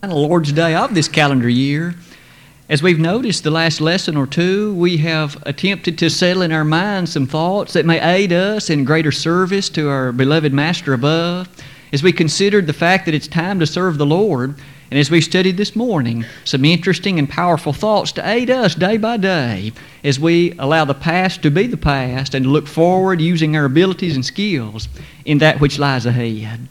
the Lord's Day of this calendar year. As we've noticed the last lesson or two, we have attempted to settle in our minds some thoughts that may aid us in greater service to our beloved Master above. As we considered the fact that it's time to serve the Lord, and as we studied this morning, some interesting and powerful thoughts to aid us day by day as we allow the past to be the past and look forward using our abilities and skills in that which lies ahead.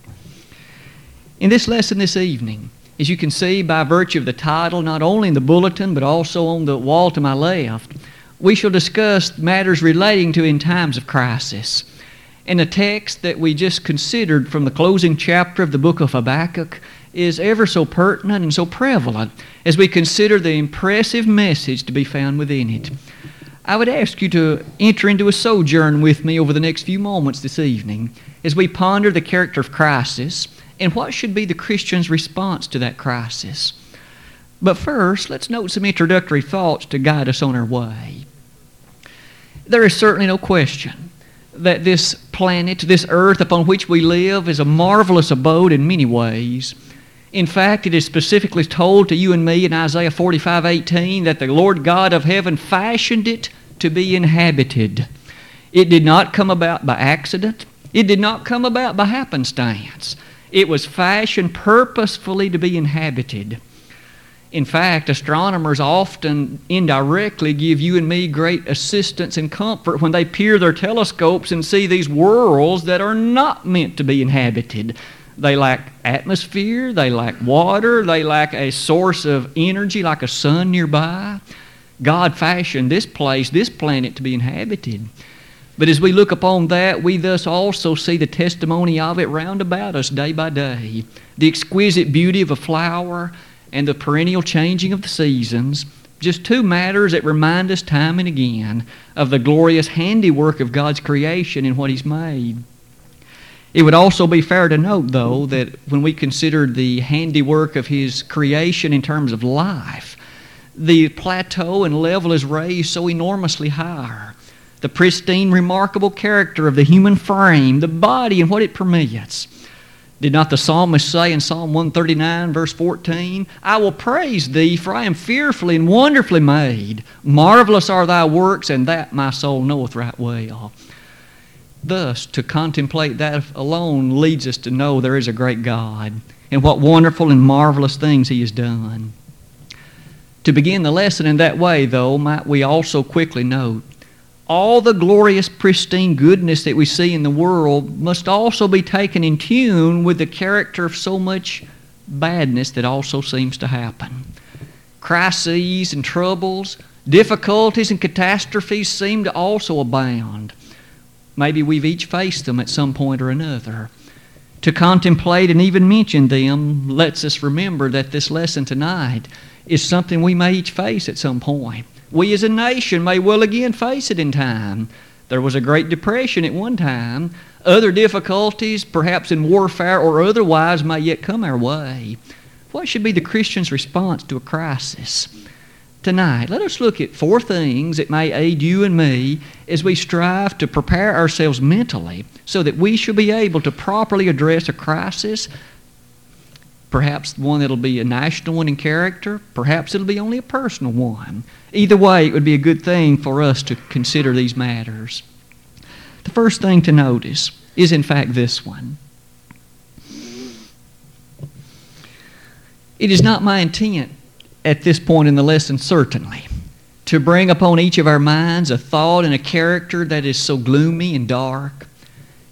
In this lesson this evening, as you can see by virtue of the title, not only in the bulletin but also on the wall to my left, we shall discuss matters relating to in times of crisis. And the text that we just considered from the closing chapter of the book of Habakkuk is ever so pertinent and so prevalent as we consider the impressive message to be found within it. I would ask you to enter into a sojourn with me over the next few moments this evening as we ponder the character of crisis and what should be the Christian's response to that crisis. But first, let's note some introductory thoughts to guide us on our way. There is certainly no question that this planet, this earth upon which we live, is a marvelous abode in many ways. In fact, it is specifically told to you and me in Isaiah 45 18 that the Lord God of heaven fashioned it to be inhabited. It did not come about by accident, it did not come about by happenstance. It was fashioned purposefully to be inhabited. In fact, astronomers often indirectly give you and me great assistance and comfort when they peer their telescopes and see these worlds that are not meant to be inhabited. They lack atmosphere, they lack water, they lack a source of energy like a sun nearby. God fashioned this place, this planet, to be inhabited. But as we look upon that, we thus also see the testimony of it round about us day by day. The exquisite beauty of a flower and the perennial changing of the seasons. Just two matters that remind us time and again of the glorious handiwork of God's creation and what He's made. It would also be fair to note, though, that when we consider the handiwork of His creation in terms of life, the plateau and level is raised so enormously higher the pristine, remarkable character of the human frame, the body, and what it permits. Did not the psalmist say in Psalm 139, verse 14, I will praise thee, for I am fearfully and wonderfully made. Marvelous are thy works, and that my soul knoweth right well. Thus, to contemplate that alone leads us to know there is a great God and what wonderful and marvelous things He has done. To begin the lesson in that way, though, might we also quickly note all the glorious, pristine goodness that we see in the world must also be taken in tune with the character of so much badness that also seems to happen. Crises and troubles, difficulties and catastrophes seem to also abound. Maybe we've each faced them at some point or another. To contemplate and even mention them lets us remember that this lesson tonight is something we may each face at some point. We as a nation may well again face it in time. There was a Great Depression at one time. Other difficulties, perhaps in warfare or otherwise, may yet come our way. What should be the Christian's response to a crisis? Tonight, let us look at four things that may aid you and me as we strive to prepare ourselves mentally so that we shall be able to properly address a crisis Perhaps one that'll be a national one in character. Perhaps it'll be only a personal one. Either way, it would be a good thing for us to consider these matters. The first thing to notice is, in fact, this one. It is not my intent at this point in the lesson, certainly, to bring upon each of our minds a thought and a character that is so gloomy and dark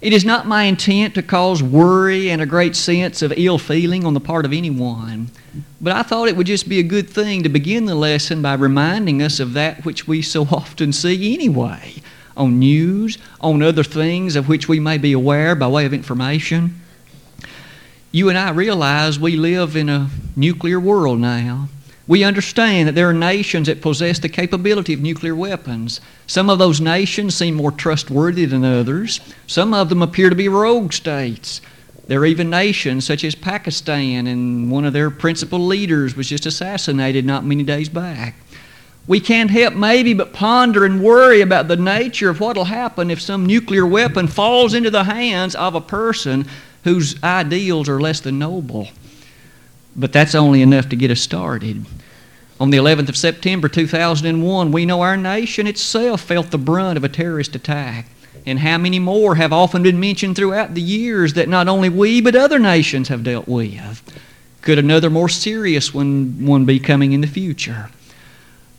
it is not my intent to cause worry and a great sense of ill feeling on the part of anyone, but I thought it would just be a good thing to begin the lesson by reminding us of that which we so often see anyway on news, on other things of which we may be aware by way of information. You and I realize we live in a nuclear world now. We understand that there are nations that possess the capability of nuclear weapons. Some of those nations seem more trustworthy than others. Some of them appear to be rogue states. There are even nations such as Pakistan, and one of their principal leaders was just assassinated not many days back. We can't help maybe but ponder and worry about the nature of what will happen if some nuclear weapon falls into the hands of a person whose ideals are less than noble. But that's only enough to get us started. On the 11th of September 2001, we know our nation itself felt the brunt of a terrorist attack. And how many more have often been mentioned throughout the years that not only we but other nations have dealt with? Could another more serious one, one be coming in the future?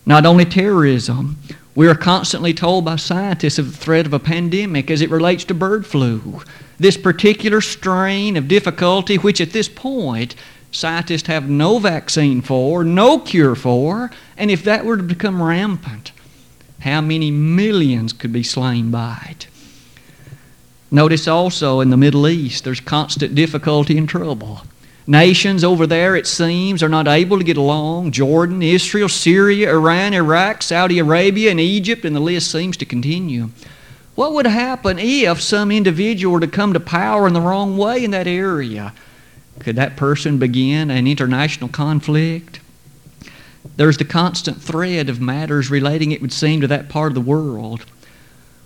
Not only terrorism, we are constantly told by scientists of the threat of a pandemic as it relates to bird flu. This particular strain of difficulty, which at this point scientists have no vaccine for, no cure for, and if that were to become rampant, how many millions could be slain by it? Notice also in the Middle East, there's constant difficulty and trouble. Nations over there, it seems, are not able to get along. Jordan, Israel, Syria, Iran, Iraq, Saudi Arabia, and Egypt, and the list seems to continue. What would happen if some individual were to come to power in the wrong way in that area? Could that person begin an international conflict? There's the constant thread of matters relating, it would seem, to that part of the world.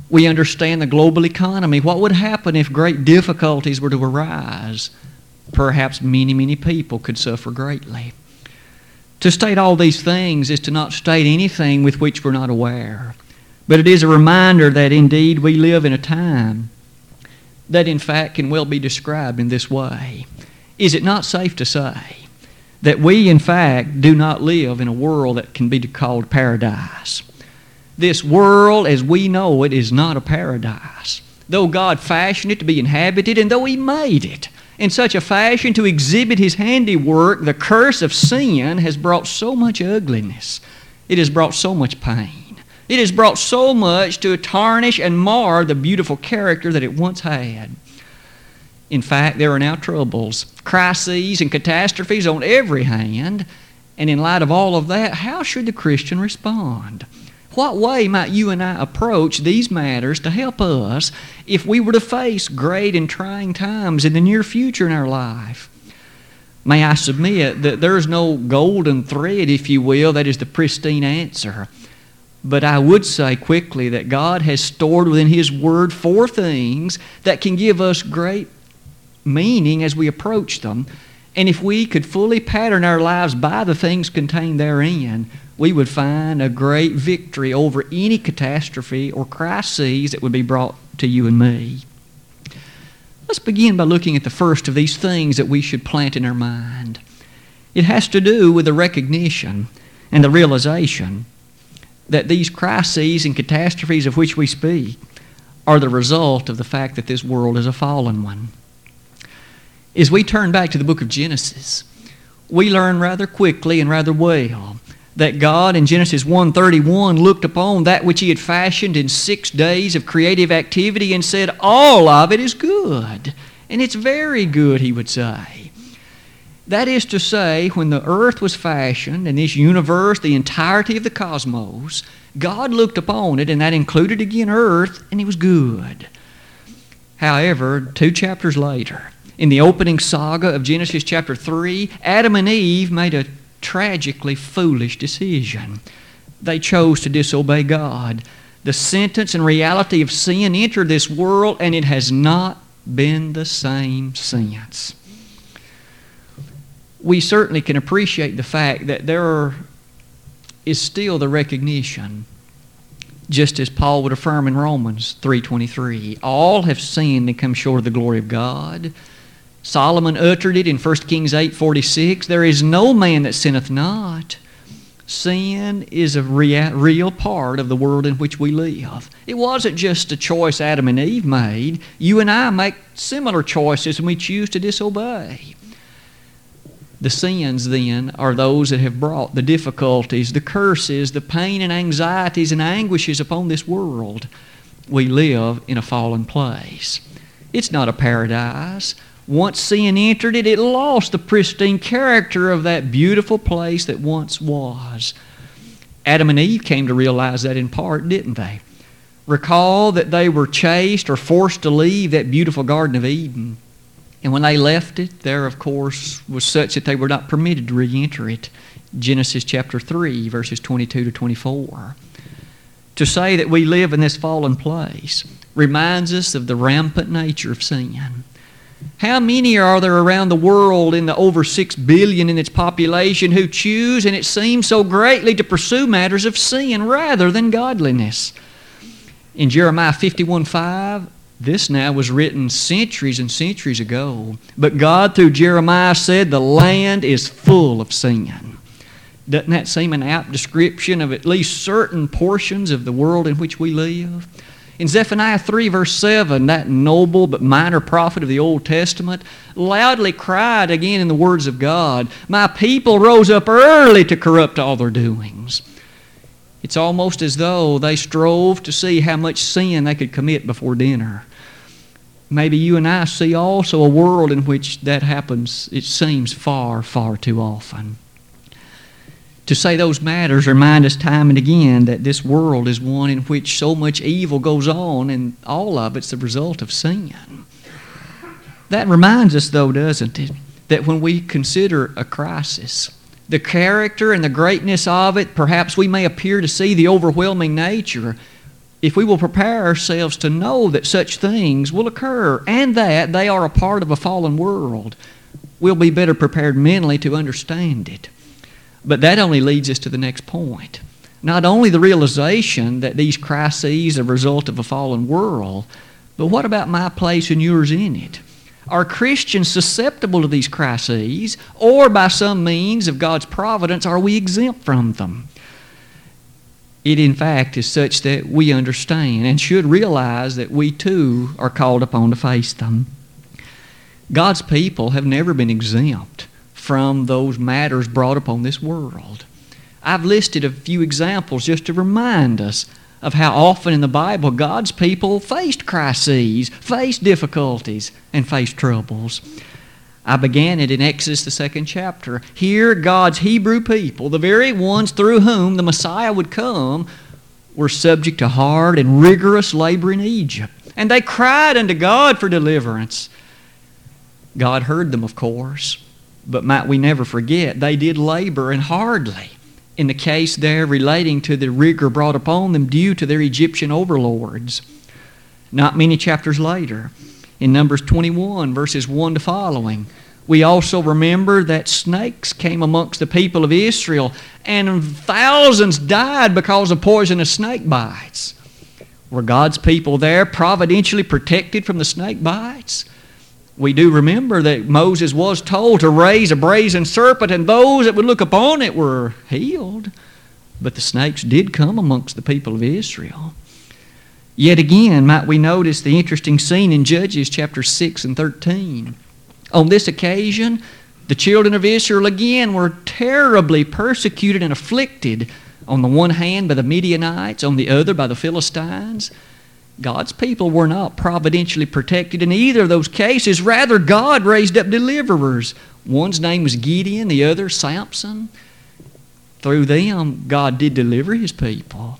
We understand the global economy. What would happen if great difficulties were to arise? Perhaps many, many people could suffer greatly. To state all these things is to not state anything with which we're not aware. But it is a reminder that indeed we live in a time that, in fact, can well be described in this way. Is it not safe to say that we, in fact, do not live in a world that can be called paradise? This world, as we know it, is not a paradise. Though God fashioned it to be inhabited, and though He made it in such a fashion to exhibit His handiwork, the curse of sin has brought so much ugliness. It has brought so much pain. It has brought so much to tarnish and mar the beautiful character that it once had. In fact, there are now troubles, crises, and catastrophes on every hand. And in light of all of that, how should the Christian respond? What way might you and I approach these matters to help us if we were to face great and trying times in the near future in our life? May I submit that there is no golden thread, if you will, that is the pristine answer. But I would say quickly that God has stored within His Word four things that can give us great meaning as we approach them. And if we could fully pattern our lives by the things contained therein, we would find a great victory over any catastrophe or crises that would be brought to you and me. Let's begin by looking at the first of these things that we should plant in our mind. It has to do with the recognition and the realization that these crises and catastrophes of which we speak are the result of the fact that this world is a fallen one. As we turn back to the book of Genesis, we learn rather quickly and rather well that God in Genesis 1:31 looked upon that which he had fashioned in 6 days of creative activity and said all of it is good. And it's very good he would say. That is to say when the earth was fashioned and this universe the entirety of the cosmos God looked upon it and that included again earth and it was good. However two chapters later in the opening saga of Genesis chapter 3, Adam and Eve made a tragically foolish decision. They chose to disobey God. The sentence and reality of sin entered this world, and it has not been the same since. We certainly can appreciate the fact that there is still the recognition just as Paul would affirm in Romans 3:23 all have sinned and come short of the glory of God Solomon uttered it in 1 Kings 8:46, there is no man that sinneth not. Sin is a rea- real part of the world in which we live. It wasn't just a choice Adam and Eve made. You and I make similar choices and we choose to disobey. The sins, then, are those that have brought the difficulties, the curses, the pain and anxieties and anguishes upon this world. We live in a fallen place. It's not a paradise. Once sin entered it, it lost the pristine character of that beautiful place that once was. Adam and Eve came to realize that in part, didn't they? Recall that they were chased or forced to leave that beautiful Garden of Eden. And when they left it, there, of course, was such that they were not permitted to re enter it. Genesis chapter 3, verses 22 to 24. To say that we live in this fallen place reminds us of the rampant nature of sin. How many are there around the world in the over 6 billion in its population who choose, and it seems so greatly, to pursue matters of sin rather than godliness? In Jeremiah 51 5, this now was written centuries and centuries ago. But God, through Jeremiah, said, The land is full of sin. Doesn't that seem an apt description of at least certain portions of the world in which we live? In Zephaniah 3, verse 7, that noble but minor prophet of the Old Testament loudly cried again in the words of God, My people rose up early to corrupt all their doings. It's almost as though they strove to see how much sin they could commit before dinner. Maybe you and I see also a world in which that happens, it seems, far, far too often to say those matters remind us time and again that this world is one in which so much evil goes on, and all of it's the result of sin. That reminds us, though, doesn't it, that when we consider a crisis, the character and the greatness of it, perhaps we may appear to see the overwhelming nature. If we will prepare ourselves to know that such things will occur and that they are a part of a fallen world, we'll be better prepared mentally to understand it. But that only leads us to the next point. Not only the realization that these crises are a result of a fallen world, but what about my place and yours in it? Are Christians susceptible to these crises, or by some means of God's providence are we exempt from them? It, in fact, is such that we understand and should realize that we too are called upon to face them. God's people have never been exempt from those matters brought upon this world. I've listed a few examples just to remind us of how often in the Bible God's people faced crises, faced difficulties, and faced troubles. I began it in Exodus, the second chapter. Here, God's Hebrew people, the very ones through whom the Messiah would come, were subject to hard and rigorous labor in Egypt. And they cried unto God for deliverance. God heard them, of course. But might we never forget, they did labor and hardly in the case there relating to the rigor brought upon them due to their Egyptian overlords. Not many chapters later, in Numbers 21, verses 1 to following, we also remember that snakes came amongst the people of Israel, and thousands died because of poisonous snake bites. Were God's people there providentially protected from the snake bites? We do remember that Moses was told to raise a brazen serpent, and those that would look upon it were healed. But the snakes did come amongst the people of Israel. Yet again, might we notice the interesting scene in Judges chapter 6 and 13. On this occasion, the children of Israel again were terribly persecuted and afflicted, on the one hand by the Midianites, on the other by the Philistines. God's people were not providentially protected in either of those cases. Rather, God raised up deliverers. One's name was Gideon, the other Samson. Through them, God did deliver his people.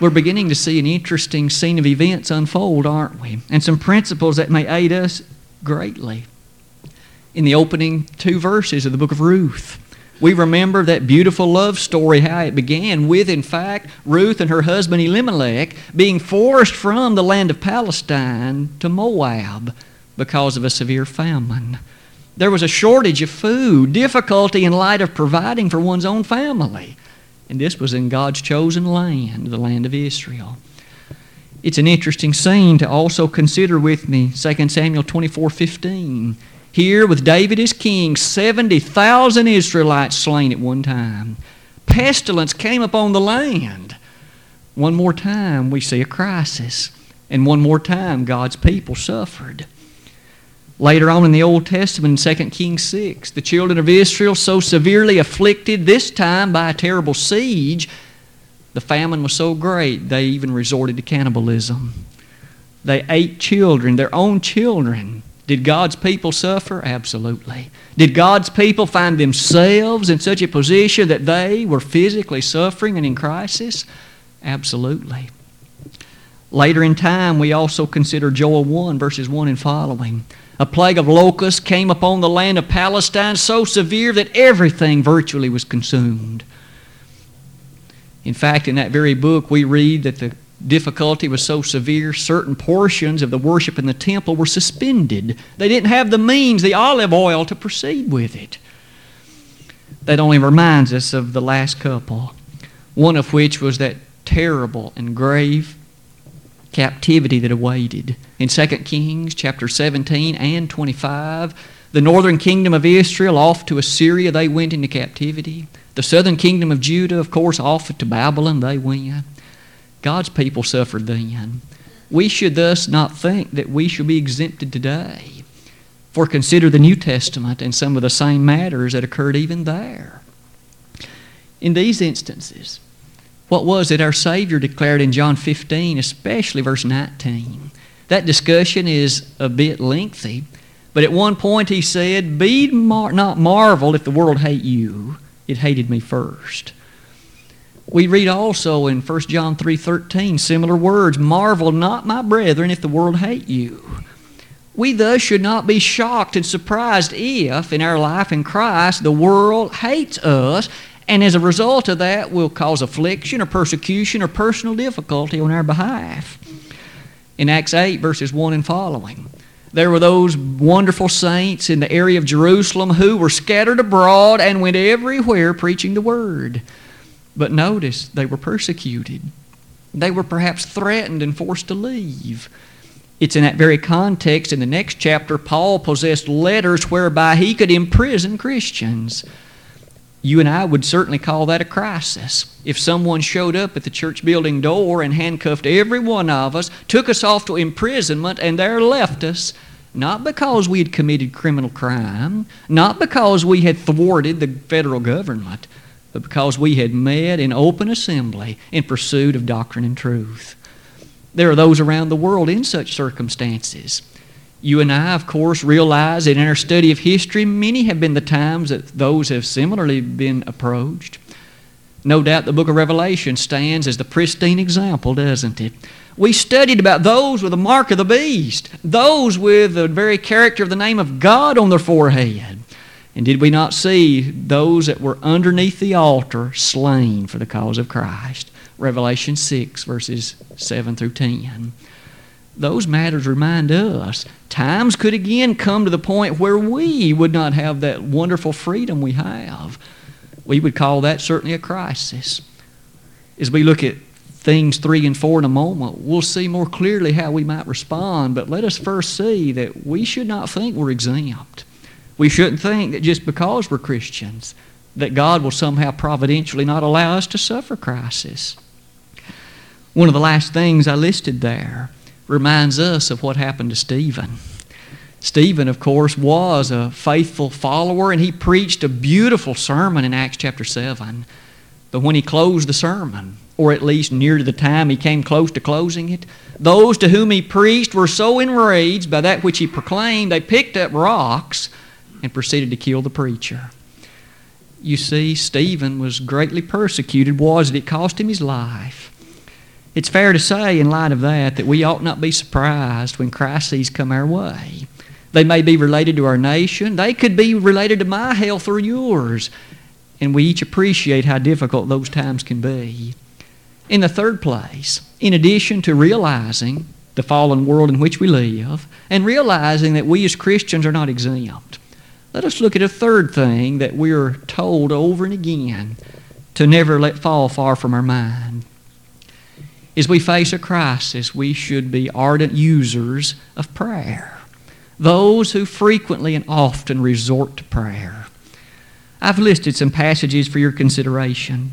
We're beginning to see an interesting scene of events unfold, aren't we? And some principles that may aid us greatly. In the opening two verses of the book of Ruth, we remember that beautiful love story, how it began with, in fact, Ruth and her husband Elimelech being forced from the land of Palestine to Moab because of a severe famine. There was a shortage of food, difficulty in light of providing for one's own family. And this was in God's chosen land, the land of Israel. It's an interesting scene to also consider with me 2 Samuel 24 15. Here, with David as king, 70,000 Israelites slain at one time. Pestilence came upon the land. One more time, we see a crisis. And one more time, God's people suffered. Later on in the Old Testament, in 2 Kings 6, the children of Israel, so severely afflicted, this time by a terrible siege, the famine was so great they even resorted to cannibalism. They ate children, their own children. Did God's people suffer? Absolutely. Did God's people find themselves in such a position that they were physically suffering and in crisis? Absolutely. Later in time, we also consider Joel 1, verses 1 and following. A plague of locusts came upon the land of Palestine so severe that everything virtually was consumed. In fact, in that very book, we read that the difficulty was so severe, certain portions of the worship in the temple were suspended. They didn't have the means, the olive oil, to proceed with it. That only reminds us of the last couple, one of which was that terrible and grave captivity that awaited. In 2 Kings chapter 17 and 25, the northern kingdom of Israel off to Assyria, they went into captivity. The southern kingdom of Judah, of course, off to Babylon, they went. God's people suffered then. We should thus not think that we shall be exempted today. For consider the New Testament and some of the same matters that occurred even there. In these instances, what was it our Savior declared in John 15, especially verse 19? That discussion is a bit lengthy, but at one point he said, Be mar- not marveled if the world hate you. It hated me first. We read also in 1 John 3:13 similar words, "Marvel not, my brethren, if the world hate you." We thus should not be shocked and surprised if in our life in Christ the world hates us and as a result of that will cause affliction or persecution or personal difficulty on our behalf. In Acts 8 verses 1 and following, there were those wonderful saints in the area of Jerusalem who were scattered abroad and went everywhere preaching the word. But notice, they were persecuted. They were perhaps threatened and forced to leave. It's in that very context, in the next chapter, Paul possessed letters whereby he could imprison Christians. You and I would certainly call that a crisis. If someone showed up at the church building door and handcuffed every one of us, took us off to imprisonment, and there left us, not because we had committed criminal crime, not because we had thwarted the federal government, but because we had met in open assembly in pursuit of doctrine and truth. There are those around the world in such circumstances. You and I, of course, realize that in our study of history, many have been the times that those have similarly been approached. No doubt the book of Revelation stands as the pristine example, doesn't it? We studied about those with the mark of the beast, those with the very character of the name of God on their forehead. And did we not see those that were underneath the altar slain for the cause of Christ? Revelation 6, verses 7 through 10. Those matters remind us times could again come to the point where we would not have that wonderful freedom we have. We would call that certainly a crisis. As we look at things three and four in a moment, we'll see more clearly how we might respond. But let us first see that we should not think we're exempt. We shouldn't think that just because we're Christians, that God will somehow providentially not allow us to suffer crisis. One of the last things I listed there reminds us of what happened to Stephen. Stephen, of course, was a faithful follower and he preached a beautiful sermon in Acts chapter 7. But when he closed the sermon, or at least near to the time he came close to closing it, those to whom he preached were so enraged by that which he proclaimed, they picked up rocks and proceeded to kill the preacher. You see, Stephen was greatly persecuted, was it? It cost him his life. It's fair to say, in light of that, that we ought not be surprised when crises come our way. They may be related to our nation, they could be related to my health or yours, and we each appreciate how difficult those times can be. In the third place, in addition to realizing the fallen world in which we live and realizing that we as Christians are not exempt, let us look at a third thing that we are told over and again to never let fall far from our mind. As we face a crisis, we should be ardent users of prayer. Those who frequently and often resort to prayer. I've listed some passages for your consideration.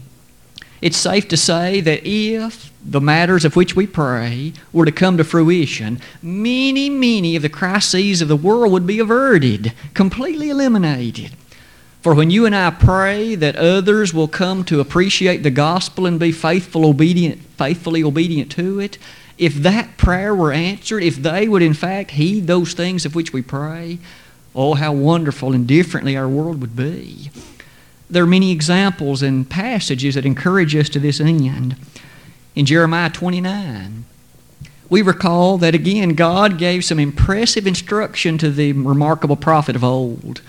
It's safe to say that if the matters of which we pray were to come to fruition, many, many of the crises of the world would be averted, completely eliminated. For when you and I pray that others will come to appreciate the gospel and be faithful, obedient, faithfully obedient to it, if that prayer were answered, if they would in fact heed those things of which we pray, oh, how wonderful and differently our world would be. There are many examples and passages that encourage us to this end in Jeremiah 29. We recall that again God gave some impressive instruction to the remarkable prophet of old.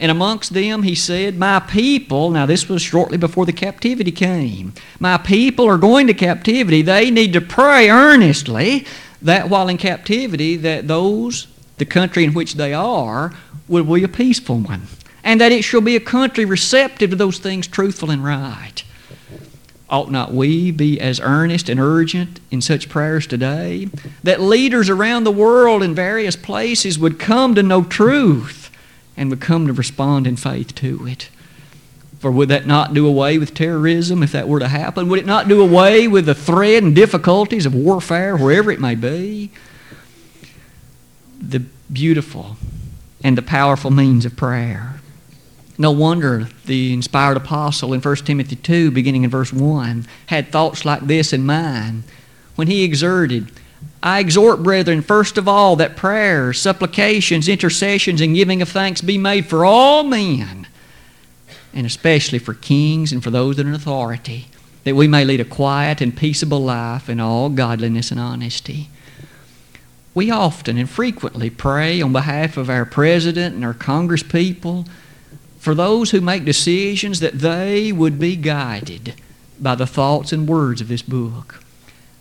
And amongst them, he said, My people, now this was shortly before the captivity came, my people are going to captivity. They need to pray earnestly that while in captivity, that those, the country in which they are, will be a peaceful one. And that it shall be a country receptive to those things truthful and right. Ought not we be as earnest and urgent in such prayers today that leaders around the world in various places would come to know truth? and would come to respond in faith to it. For would that not do away with terrorism if that were to happen? Would it not do away with the threat and difficulties of warfare, wherever it may be? The beautiful and the powerful means of prayer. No wonder the inspired apostle in 1 Timothy 2, beginning in verse 1, had thoughts like this in mind when he exerted I exhort, brethren, first of all, that prayers, supplications, intercessions, and giving of thanks be made for all men, and especially for kings and for those in authority, that we may lead a quiet and peaceable life in all godliness and honesty. We often and frequently pray on behalf of our president and our congress people for those who make decisions that they would be guided by the thoughts and words of this book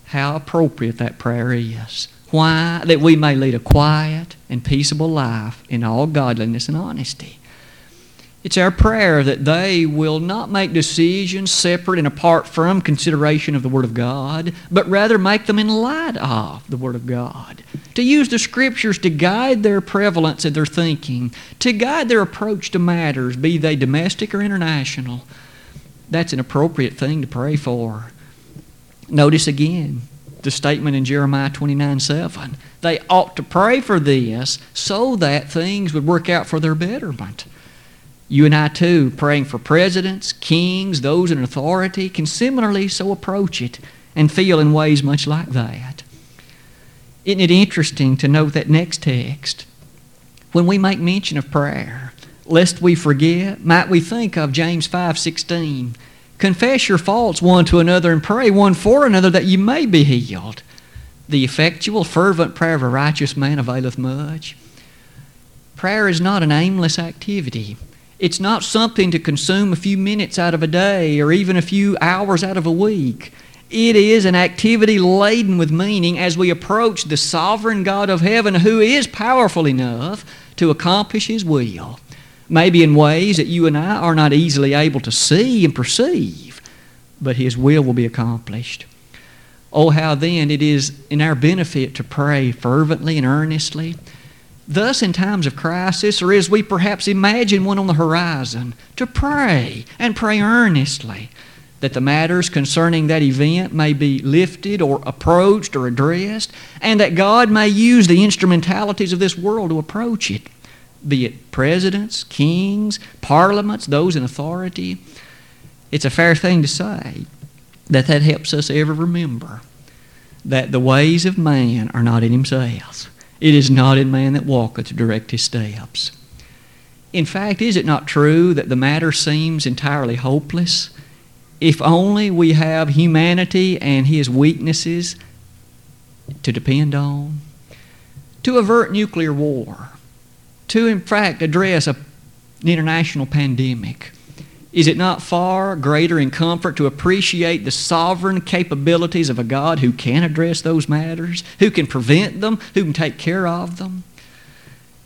how appropriate that prayer is. Why? That we may lead a quiet and peaceable life in all godliness and honesty. It's our prayer that they will not make decisions separate and apart from consideration of the Word of God, but rather make them in light of the Word of God. To use the Scriptures to guide their prevalence of their thinking, to guide their approach to matters, be they domestic or international. That's an appropriate thing to pray for. Notice again the statement in Jeremiah 29 7. They ought to pray for this so that things would work out for their betterment. You and I, too, praying for presidents, kings, those in authority, can similarly so approach it and feel in ways much like that. Isn't it interesting to note that next text? When we make mention of prayer, lest we forget, might we think of James 5 16 Confess your faults one to another and pray one for another that you may be healed. The effectual, fervent prayer of a righteous man availeth much. Prayer is not an aimless activity. It's not something to consume a few minutes out of a day or even a few hours out of a week. It is an activity laden with meaning as we approach the sovereign God of heaven who is powerful enough to accomplish His will maybe in ways that you and I are not easily able to see and perceive, but His will will be accomplished. Oh, how then it is in our benefit to pray fervently and earnestly. Thus, in times of crisis, or as we perhaps imagine one on the horizon, to pray and pray earnestly that the matters concerning that event may be lifted or approached or addressed, and that God may use the instrumentalities of this world to approach it be it presidents, kings, parliaments, those in authority. It's a fair thing to say that that helps us ever remember that the ways of man are not in himself. It is not in man that walketh to direct his steps. In fact, is it not true that the matter seems entirely hopeless if only we have humanity and his weaknesses to depend on? To avert nuclear war, to, in fact, address a, an international pandemic? Is it not far greater in comfort to appreciate the sovereign capabilities of a God who can address those matters, who can prevent them, who can take care of them?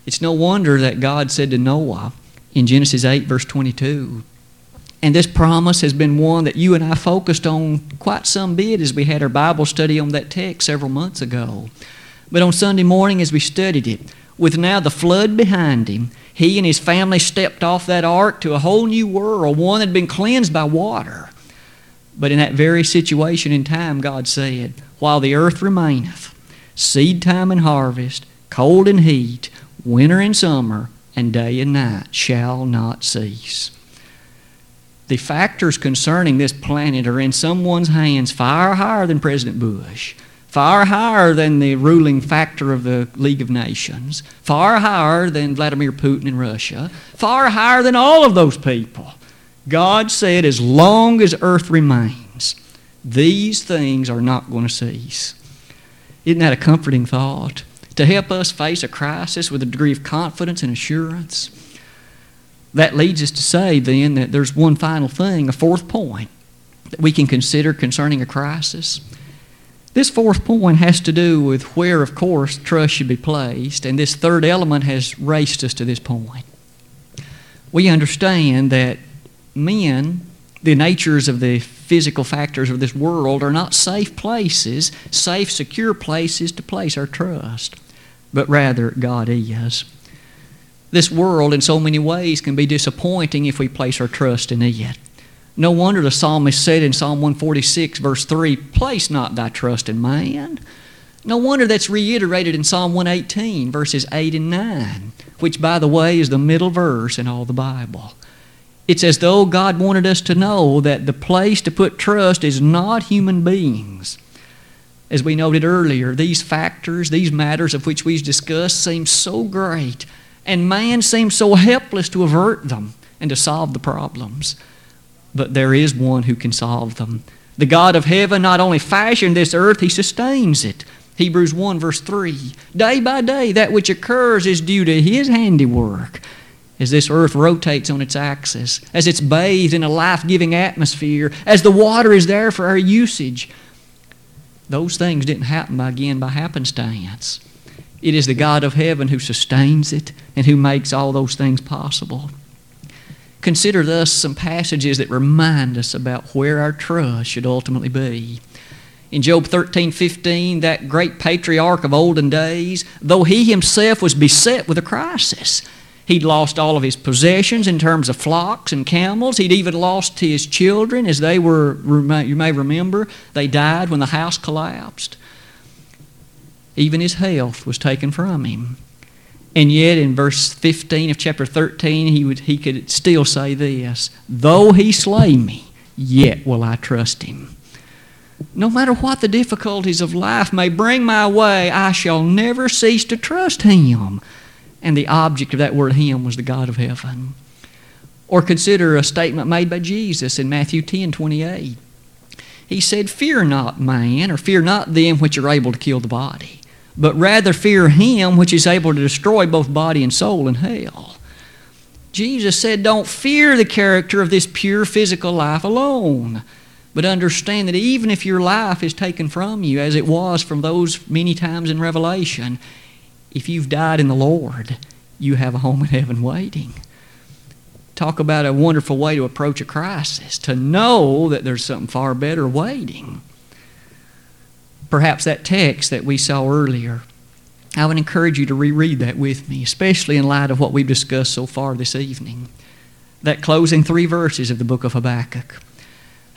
It's no wonder that God said to Noah in Genesis 8, verse 22, and this promise has been one that you and I focused on quite some bit as we had our Bible study on that text several months ago. But on Sunday morning, as we studied it, with now the flood behind him, he and his family stepped off that ark to a whole new world, one that had been cleansed by water. But in that very situation in time, God said, While the earth remaineth, seed time and harvest, cold and heat, winter and summer, and day and night shall not cease. The factors concerning this planet are in someone's hands far higher than President Bush far higher than the ruling factor of the League of Nations, far higher than Vladimir Putin in Russia, far higher than all of those people. God said, as long as earth remains, these things are not going to cease. Isn't that a comforting thought? To help us face a crisis with a degree of confidence and assurance. That leads us to say then that there's one final thing, a fourth point that we can consider concerning a crisis. This fourth point has to do with where, of course, trust should be placed, and this third element has raced us to this point. We understand that men, the natures of the physical factors of this world, are not safe places, safe, secure places to place our trust, but rather God is. This world, in so many ways, can be disappointing if we place our trust in it. No wonder the psalmist said in Psalm 146, verse 3, Place not thy trust in man. No wonder that's reiterated in Psalm 118, verses 8 and 9, which, by the way, is the middle verse in all the Bible. It's as though God wanted us to know that the place to put trust is not human beings. As we noted earlier, these factors, these matters of which we've discussed, seem so great, and man seems so helpless to avert them and to solve the problems but there is one who can solve them. The God of heaven not only fashioned this earth, He sustains it. Hebrews 1, verse 3. Day by day, that which occurs is due to His handiwork. As this earth rotates on its axis, as it's bathed in a life giving atmosphere, as the water is there for our usage, those things didn't happen again by happenstance. It is the God of heaven who sustains it and who makes all those things possible. Consider thus some passages that remind us about where our trust should ultimately be. In Job 13 15, that great patriarch of olden days, though he himself was beset with a crisis, he'd lost all of his possessions in terms of flocks and camels. He'd even lost his children, as they were, you may remember, they died when the house collapsed. Even his health was taken from him. And yet, in verse 15 of chapter 13, he, would, he could still say this Though he slay me, yet will I trust him. No matter what the difficulties of life may bring my way, I shall never cease to trust him. And the object of that word him was the God of heaven. Or consider a statement made by Jesus in Matthew 10 28. He said, Fear not man, or fear not them which are able to kill the body but rather fear him which is able to destroy both body and soul in hell. Jesus said, Don't fear the character of this pure physical life alone, but understand that even if your life is taken from you, as it was from those many times in Revelation, if you've died in the Lord, you have a home in heaven waiting. Talk about a wonderful way to approach a crisis, to know that there's something far better waiting perhaps that text that we saw earlier. I would encourage you to reread that with me, especially in light of what we've discussed so far this evening. That closing three verses of the book of Habakkuk.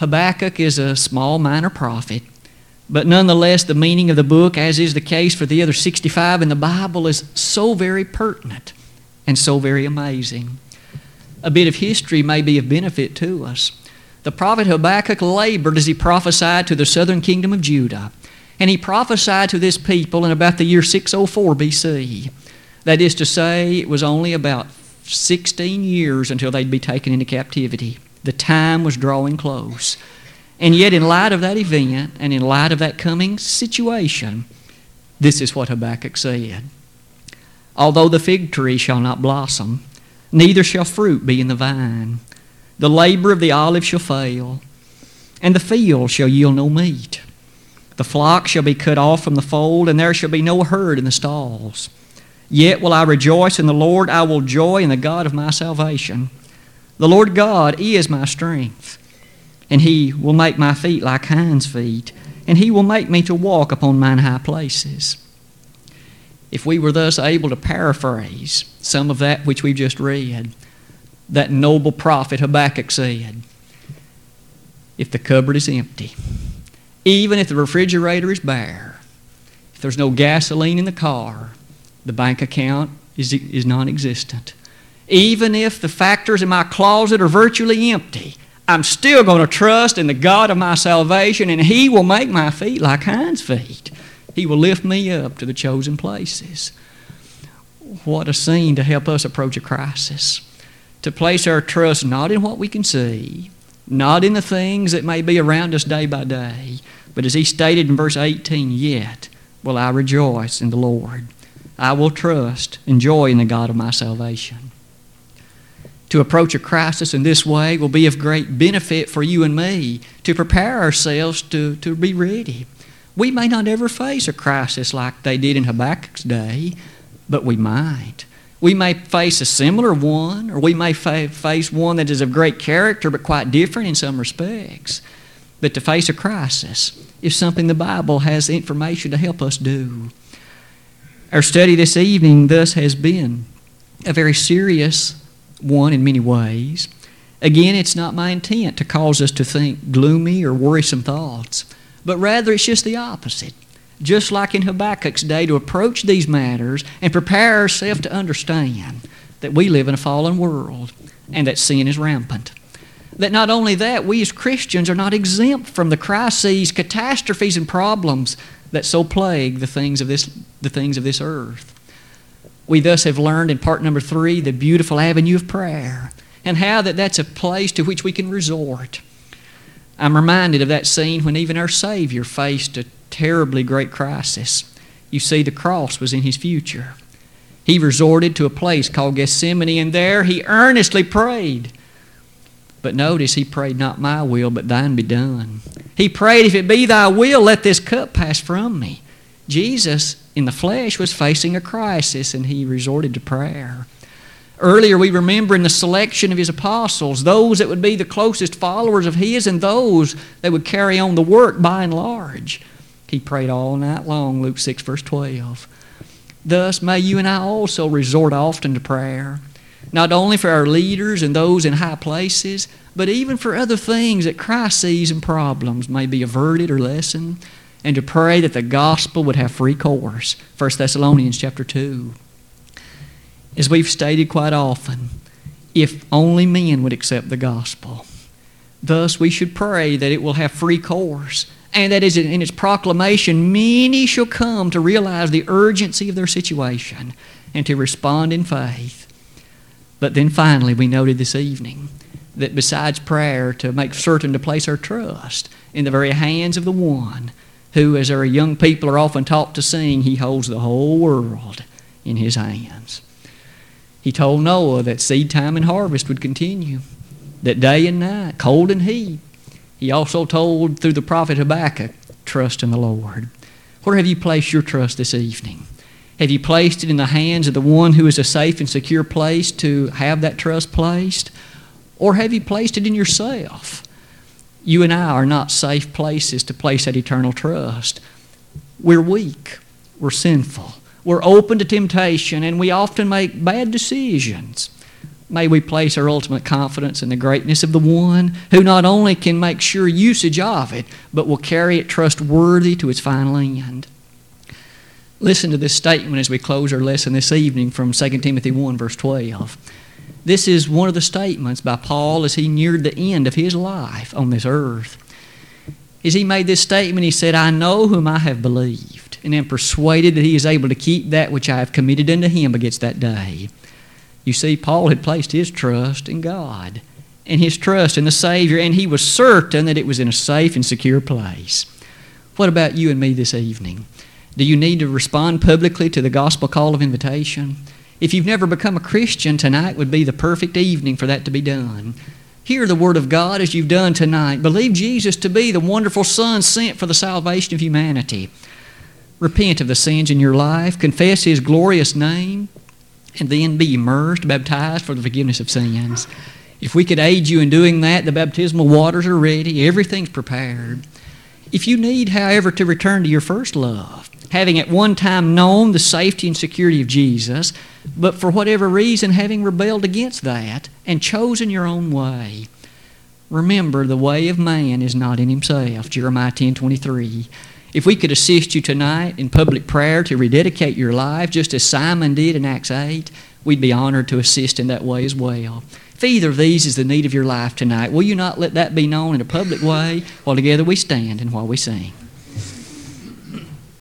Habakkuk is a small minor prophet, but nonetheless, the meaning of the book, as is the case for the other 65 in the Bible, is so very pertinent and so very amazing. A bit of history may be of benefit to us. The prophet Habakkuk labored as he prophesied to the southern kingdom of Judah. And he prophesied to this people in about the year 604 BC. That is to say, it was only about 16 years until they'd be taken into captivity. The time was drawing close. And yet, in light of that event and in light of that coming situation, this is what Habakkuk said Although the fig tree shall not blossom, neither shall fruit be in the vine, the labor of the olive shall fail, and the field shall yield no meat. The flock shall be cut off from the fold, and there shall be no herd in the stalls. Yet will I rejoice in the Lord, I will joy in the God of my salvation. The Lord God is my strength, and He will make my feet like hinds' feet, and He will make me to walk upon mine high places. If we were thus able to paraphrase some of that which we've just read, that noble prophet Habakkuk said, If the cupboard is empty, even if the refrigerator is bare, if there's no gasoline in the car, the bank account is, is non existent. Even if the factors in my closet are virtually empty, I'm still going to trust in the God of my salvation, and He will make my feet like hinds' feet. He will lift me up to the chosen places. What a scene to help us approach a crisis. To place our trust not in what we can see, not in the things that may be around us day by day, but as he stated in verse 18, yet will I rejoice in the Lord. I will trust and joy in the God of my salvation. To approach a crisis in this way will be of great benefit for you and me to prepare ourselves to, to be ready. We may not ever face a crisis like they did in Habakkuk's day, but we might. We may face a similar one, or we may fa- face one that is of great character but quite different in some respects. But to face a crisis is something the Bible has information to help us do. Our study this evening, thus, has been a very serious one in many ways. Again, it's not my intent to cause us to think gloomy or worrisome thoughts, but rather it's just the opposite. Just like in Habakkuk's day, to approach these matters and prepare ourselves to understand that we live in a fallen world and that sin is rampant. That not only that, we as Christians are not exempt from the crises, catastrophes, and problems that so plague the things of this, the things of this earth. We thus have learned in part number three the beautiful avenue of prayer and how that that's a place to which we can resort. I'm reminded of that scene when even our Savior faced a terribly great crisis. You see, the cross was in his future. He resorted to a place called Gethsemane, and there he earnestly prayed. But notice he prayed, Not my will, but thine be done. He prayed, If it be thy will, let this cup pass from me. Jesus, in the flesh, was facing a crisis, and he resorted to prayer. Earlier, we remember in the selection of his apostles, those that would be the closest followers of his and those that would carry on the work by and large. He prayed all night long, Luke 6, verse 12. Thus, may you and I also resort often to prayer, not only for our leaders and those in high places, but even for other things that crises and problems may be averted or lessened, and to pray that the gospel would have free course. 1 Thessalonians chapter 2. As we've stated quite often, if only men would accept the gospel. Thus, we should pray that it will have free course and that is in its proclamation, many shall come to realize the urgency of their situation and to respond in faith. But then finally, we noted this evening that besides prayer, to make certain to place our trust in the very hands of the one who, as our young people are often taught to sing, he holds the whole world in his hands. He told Noah that seed time and harvest would continue, that day and night, cold and heat, he also told through the prophet Habakkuk, trust in the Lord. Where have you placed your trust this evening? Have you placed it in the hands of the one who is a safe and secure place to have that trust placed? Or have you placed it in yourself? You and I are not safe places to place that eternal trust. We're weak, we're sinful, we're open to temptation, and we often make bad decisions. May we place our ultimate confidence in the greatness of the one who not only can make sure usage of it, but will carry it trustworthy to its final end. Listen to this statement as we close our lesson this evening from 2 Timothy 1, verse 12. This is one of the statements by Paul as he neared the end of his life on this earth. As he made this statement, he said, I know whom I have believed, and am persuaded that he is able to keep that which I have committed unto him against that day. You see, Paul had placed his trust in God and his trust in the Savior, and he was certain that it was in a safe and secure place. What about you and me this evening? Do you need to respond publicly to the gospel call of invitation? If you've never become a Christian, tonight would be the perfect evening for that to be done. Hear the Word of God as you've done tonight. Believe Jesus to be the wonderful Son sent for the salvation of humanity. Repent of the sins in your life, confess His glorious name, and then be immersed, baptized for the forgiveness of sins. If we could aid you in doing that, the baptismal waters are ready, everything's prepared. If you need, however, to return to your first love, having at one time known the safety and security of Jesus, but for whatever reason having rebelled against that and chosen your own way, remember the way of man is not in himself. Jeremiah 10 23. If we could assist you tonight in public prayer to rededicate your life, just as Simon did in Acts 8, we'd be honored to assist in that way as well. If either of these is the need of your life tonight, will you not let that be known in a public way while together we stand and while we sing?